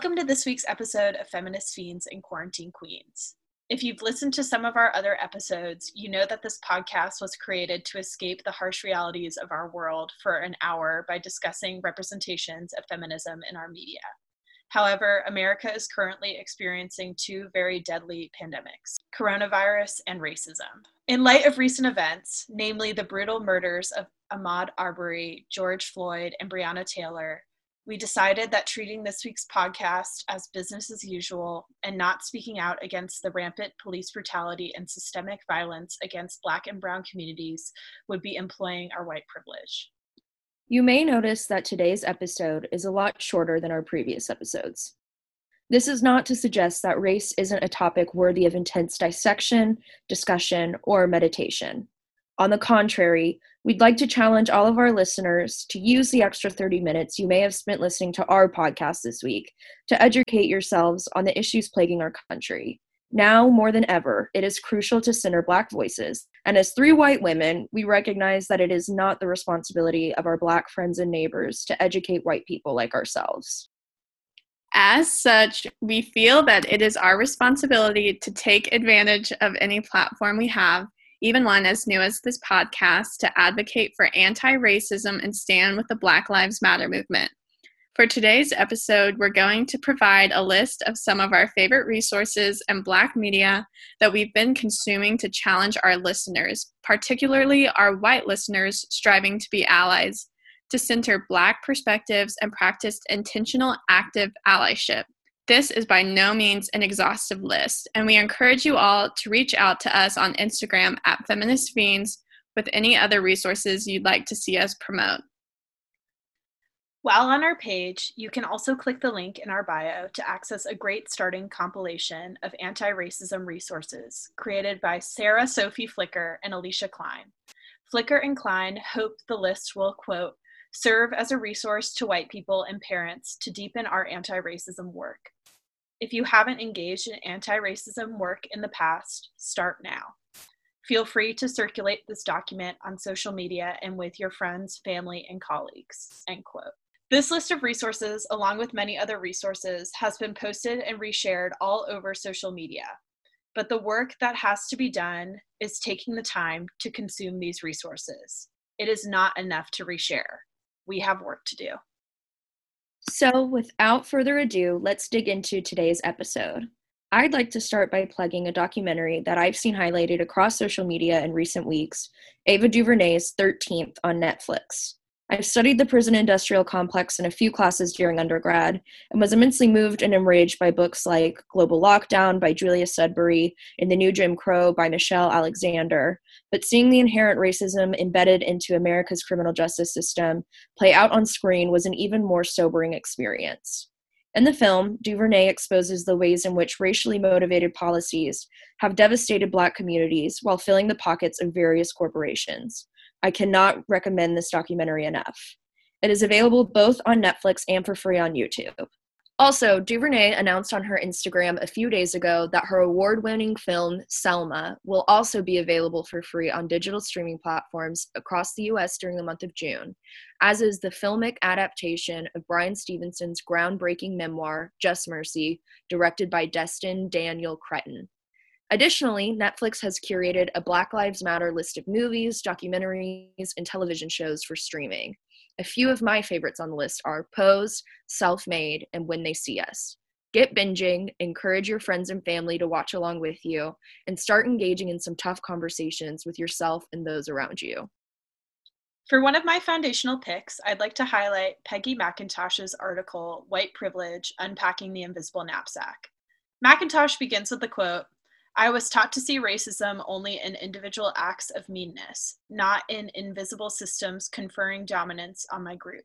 Welcome to this week's episode of Feminist Fiends and Quarantine Queens. If you've listened to some of our other episodes, you know that this podcast was created to escape the harsh realities of our world for an hour by discussing representations of feminism in our media. However, America is currently experiencing two very deadly pandemics coronavirus and racism. In light of recent events, namely the brutal murders of Ahmaud Arbery, George Floyd, and Breonna Taylor, we decided that treating this week's podcast as business as usual and not speaking out against the rampant police brutality and systemic violence against Black and Brown communities would be employing our white privilege. You may notice that today's episode is a lot shorter than our previous episodes. This is not to suggest that race isn't a topic worthy of intense dissection, discussion, or meditation. On the contrary, we'd like to challenge all of our listeners to use the extra 30 minutes you may have spent listening to our podcast this week to educate yourselves on the issues plaguing our country. Now more than ever, it is crucial to center Black voices and as three white women, we recognize that it is not the responsibility of our Black friends and neighbors to educate white people like ourselves. As such, we feel that it is our responsibility to take advantage of any platform we have, even one as new as this podcast, to advocate for anti racism and stand with the Black Lives Matter movement. For today's episode, we're going to provide a list of some of our favorite resources and Black media that we've been consuming to challenge our listeners, particularly our white listeners striving to be allies, to center Black perspectives and practice intentional active allyship. This is by no means an exhaustive list, and we encourage you all to reach out to us on Instagram at Feminist Fiends with any other resources you'd like to see us promote. While on our page, you can also click the link in our bio to access a great starting compilation of anti racism resources created by Sarah Sophie Flicker and Alyssa Klein. Flicker and Klein hope the list will, quote, serve as a resource to white people and parents to deepen our anti racism work. If you haven't engaged in anti racism work in the past, start now. Feel free to circulate this document on social media and with your friends, family, and colleagues. End quote. This list of resources, along with many other resources, has been posted and reshared all over social media. But the work that has to be done is taking the time to consume these resources. It is not enough to reshare. We have work to do. So, without further ado, let's dig into today's episode. I'd like to start by plugging a documentary that I've seen highlighted across social media in recent weeks Ava DuVernay's 13th on Netflix. I studied the prison industrial complex in a few classes during undergrad and was immensely moved and enraged by books like Global Lockdown by Julia Sudbury and The New Jim Crow by Michelle Alexander. But seeing the inherent racism embedded into America's criminal justice system play out on screen was an even more sobering experience. In the film, DuVernay exposes the ways in which racially motivated policies have devastated Black communities while filling the pockets of various corporations. I cannot recommend this documentary enough. It is available both on Netflix and for free on YouTube. Also, DuVernay announced on her Instagram a few days ago that her award winning film, Selma, will also be available for free on digital streaming platforms across the US during the month of June, as is the filmic adaptation of Bryan Stevenson's groundbreaking memoir, Just Mercy, directed by Destin Daniel Cretton. Additionally, Netflix has curated a Black Lives Matter list of movies, documentaries, and television shows for streaming. A few of my favorites on the list are Pose, Self Made, and When They See Us. Get binging, encourage your friends and family to watch along with you, and start engaging in some tough conversations with yourself and those around you. For one of my foundational picks, I'd like to highlight Peggy McIntosh's article, White Privilege Unpacking the Invisible Knapsack. McIntosh begins with the quote I was taught to see racism only in individual acts of meanness, not in invisible systems conferring dominance on my group.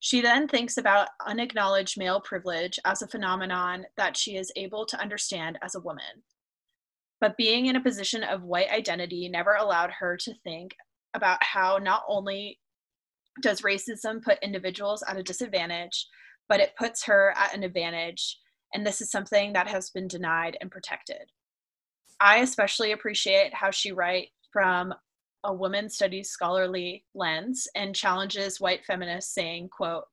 She then thinks about unacknowledged male privilege as a phenomenon that she is able to understand as a woman. But being in a position of white identity never allowed her to think about how not only does racism put individuals at a disadvantage, but it puts her at an advantage. And this is something that has been denied and protected. I especially appreciate how she writes from a women's studies scholarly lens and challenges white feminists saying, quote,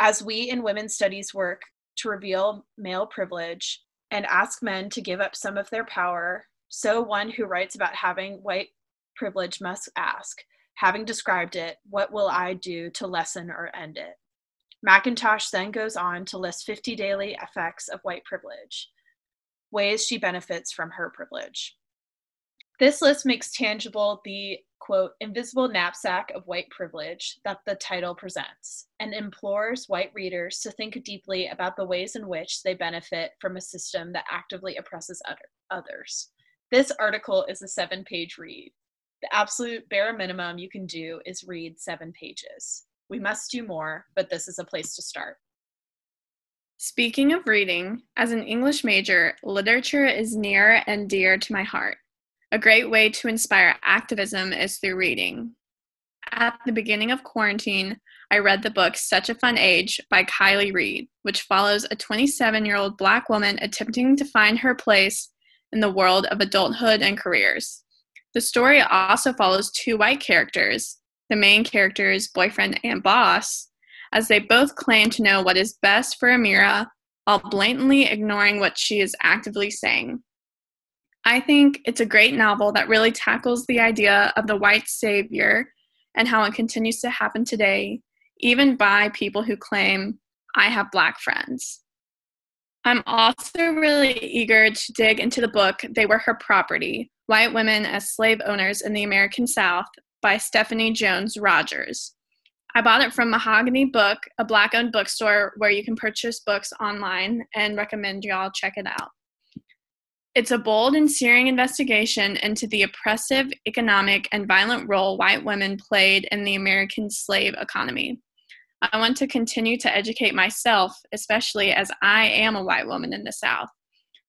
as we in women's studies work to reveal male privilege and ask men to give up some of their power, so one who writes about having white privilege must ask, having described it, what will I do to lessen or end it? McIntosh then goes on to list 50 daily effects of white privilege, ways she benefits from her privilege. This list makes tangible the quote, invisible knapsack of white privilege that the title presents and implores white readers to think deeply about the ways in which they benefit from a system that actively oppresses others. This article is a seven page read. The absolute bare minimum you can do is read seven pages. We must do more, but this is a place to start. Speaking of reading, as an English major, literature is near and dear to my heart. A great way to inspire activism is through reading. At the beginning of quarantine, I read the book Such a Fun Age by Kiley Reid, which follows a 27 year old Black woman attempting to find her place in the world of adulthood and careers. The story also follows two white characters, the main character's boyfriend and boss, as they both claim to know what is best for Emira while blatantly ignoring what she is actively saying. I think it's a great novel that really tackles the idea of the white savior and how it continues to happen today, even by people who claim, I have black friends. I'm also really eager to dig into the book They Were Her Property White Women as Slave Owners in the American South by Stephanie Jones Rogers. I bought it from Mahogany Book, a black owned bookstore where you can purchase books online, and recommend y'all check it out. It's a bold and searing investigation into the oppressive, economic, and violent role white women played in the American slave economy. I want to continue to educate myself, especially as I am a white woman in the South.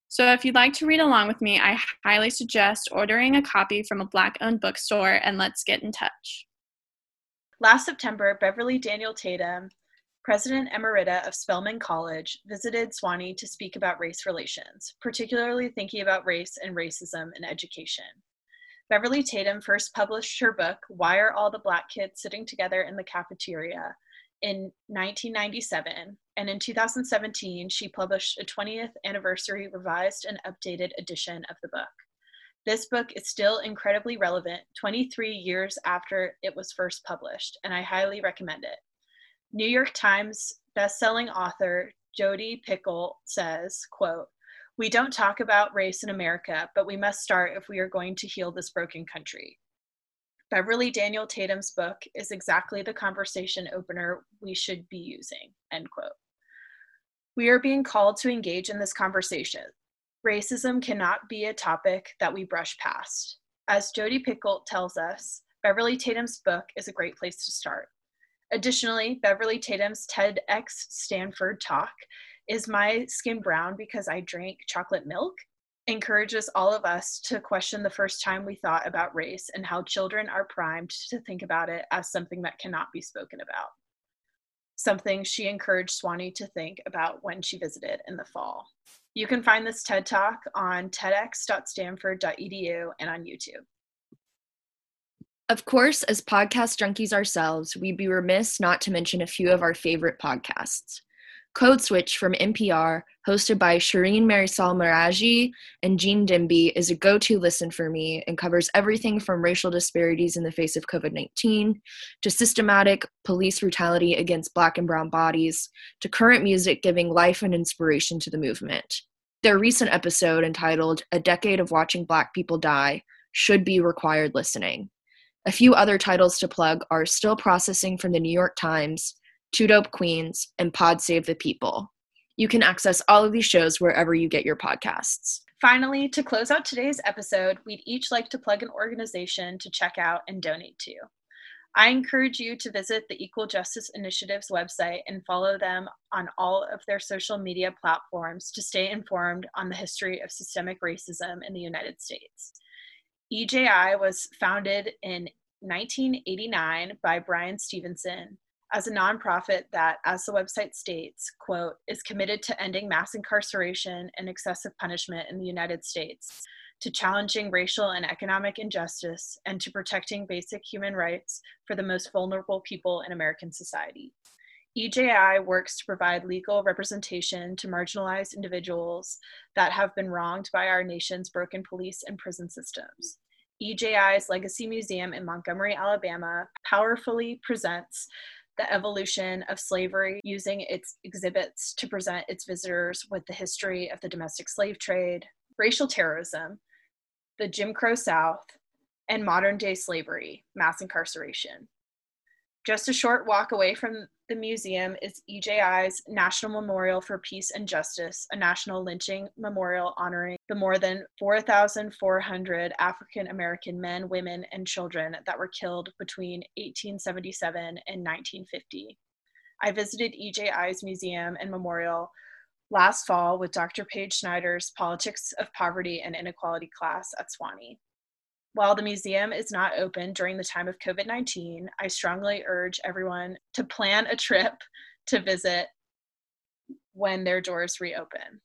So, if you'd like to read along with me, I highly suggest ordering a copy from a Black owned bookstore and let's get in touch. Last September, Beverly Daniel Tatum President Emerita of Spelman College visited Sewanee to speak about race relations, particularly thinking about race and racism in education. Beverly Tatum first published her book, Why Are All the Black Kids Sitting Together in the Cafeteria, in 1997, and in 2017, she published a 20th anniversary revised and updated edition of the book. This book is still incredibly relevant 23 years after it was first published, and I highly recommend it. New York Times bestselling author Jodi Picoult says, quote, we don't talk about race in America, but we must start if we are going to heal this broken country. Beverly Daniel Tatum's book is exactly the conversation opener we should be using, end quote. We are being called to engage in this conversation. Racism cannot be a topic that we brush past. As Jodi Picoult tells us, Beverly Tatum's book is a great place to start. Additionally, Beverly Tatum's TEDx Stanford talk, Is My Skin Brown Because I Drank Chocolate Milk? encourages all of us to question the first time we thought about race and how children are primed to think about it as something that cannot be spoken about. Something she encouraged Sewanee to think about when she visited in the fall. You can find this TED Talk on tedx.stanford.edu and on YouTube. Of course, as podcast junkies ourselves, we'd be remiss not to mention a few of our favorite podcasts. Code Switch from NPR, hosted by Shireen Marisol Meraji and Gene Demby, is a go to listen for me and covers everything from racial disparities in the face of COVID 19 to systematic police brutality against Black and Brown bodies to current music giving life and inspiration to the movement. Their recent episode, entitled A Decade of Watching Black People Die, should be required listening. A few other titles to plug are Still Processing from the New York Times, Two Dope Queens, and Pod Save the People. You can access all of these shows wherever you get your podcasts. Finally, to close out today's episode, we'd each like to plug an organization to check out and donate to. I encourage you to visit the Equal Justice Initiative's website and follow them on all of their social media platforms to stay informed on the history of systemic racism in the United States. EJI was founded in 1989 by Bryan Stevenson as a nonprofit that, as the website states, quote, is committed to ending mass incarceration and excessive punishment in the United States, to challenging racial and economic injustice, and to protecting basic human rights for the most vulnerable people in American society. EJI works to provide legal representation to marginalized individuals that have been wronged by our nation's broken police and prison systems. EJI's Legacy Museum in Montgomery, Alabama, powerfully presents the evolution of slavery using its exhibits to present its visitors with the history of the domestic slave trade, racial terrorism, the Jim Crow South, and modern day slavery, mass incarceration. Just a short walk away from the museum is EJI's National Memorial for Peace and Justice, a national lynching memorial honoring the more than 4,400 African American men, women, and children that were killed between 1877 and 1950. I visited EJI's museum and memorial last fall with Dr. Paige Snider's Politics of Poverty and Inequality class at Sewanee. While the museum is not open during the time of COVID 19, I strongly urge everyone to plan a trip to visit when their doors reopen.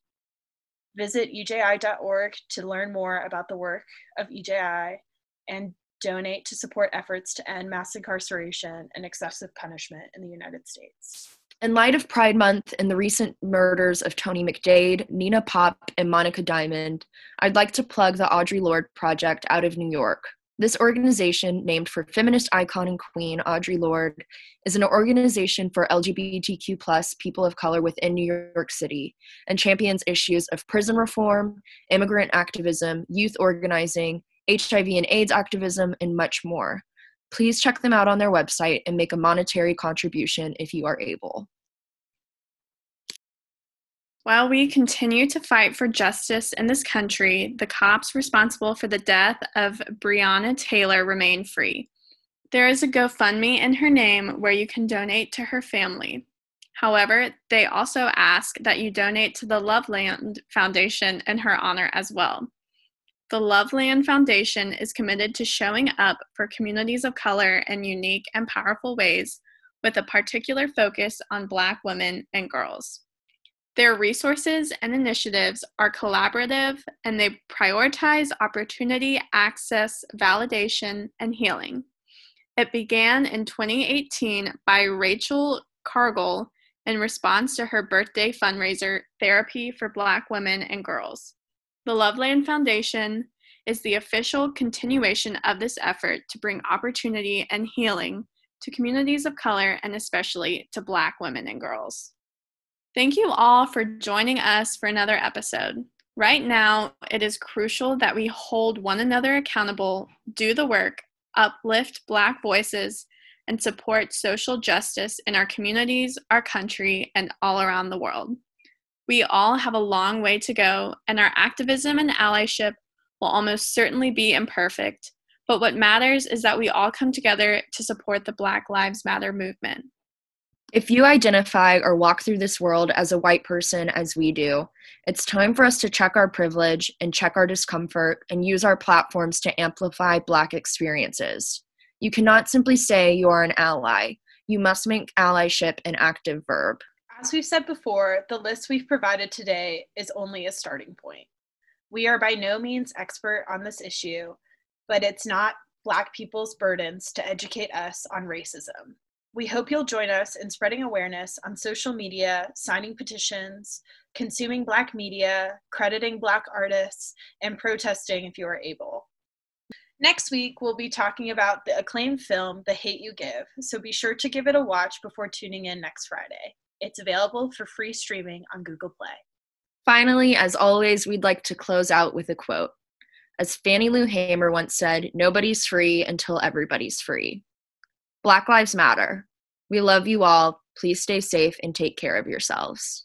Visit EJI.org to learn more about the work of EJI and donate to support efforts to end mass incarceration and excessive punishment in the United States. In light of Pride Month and the recent murders of Tony McDade, Nina Pop, and Monika Diamond, I'd like to plug the Audre Lorde Project out of New York. This organization, named for feminist icon and queen Audre Lorde, is an organization for LGBTQ people of color within New York City and champions issues of prison reform, immigrant activism, youth organizing, HIV and AIDS activism, and much more. Please check them out on their website and make a monetary contribution if you are able. While we continue to fight for justice in this country, the cops responsible for the death of Breonna Taylor remain free. There is a GoFundMe in her name where you can donate to her family. However, they also ask that you donate to the Loveland Foundation in her honor as well. The Loveland Foundation is committed to showing up for communities of color in unique and powerful ways, with a particular focus on Black women and girls. Their resources and initiatives are collaborative and they prioritize opportunity, access, validation, and healing. It began in 2018 by Rachel Cargle in response to her birthday fundraiser, Therapy for Black Women and Girls. The Loveland Foundation is the official continuation of this effort to bring opportunity and healing to communities of color and especially to Black women and girls. Thank you all for joining us for another episode. Right now, it is crucial that we hold one another accountable, do the work, uplift Black voices, and support social justice in our communities, our country, and all around the world. We all have a long way to go, and our activism and allyship will almost certainly be imperfect. But what matters is that we all come together to support the Black Lives Matter movement. If you identify or walk through this world as a white person as we do, it's time for us to check our privilege and check our discomfort and use our platforms to amplify Black experiences. You cannot simply say you are an ally. You must make allyship an active verb. As we've said before, the list we've provided today is only a starting point. We are by no means expert on this issue, but it's not Black people's burdens to educate us on racism. We hope you'll join us in spreading awareness on social media, signing petitions, consuming Black media, crediting Black artists, and protesting if you are able. Next week, we'll be talking about the acclaimed film, The Hate You Give, so be sure to give it a watch before tuning in next Friday. It's available for free streaming on Google Play. Finally, as always, we'd like to close out with a quote. As Fannie Lou Hamer once said, nobody's free until everybody's free. Black Lives Matter. We love you all. Please stay safe and take care of yourselves.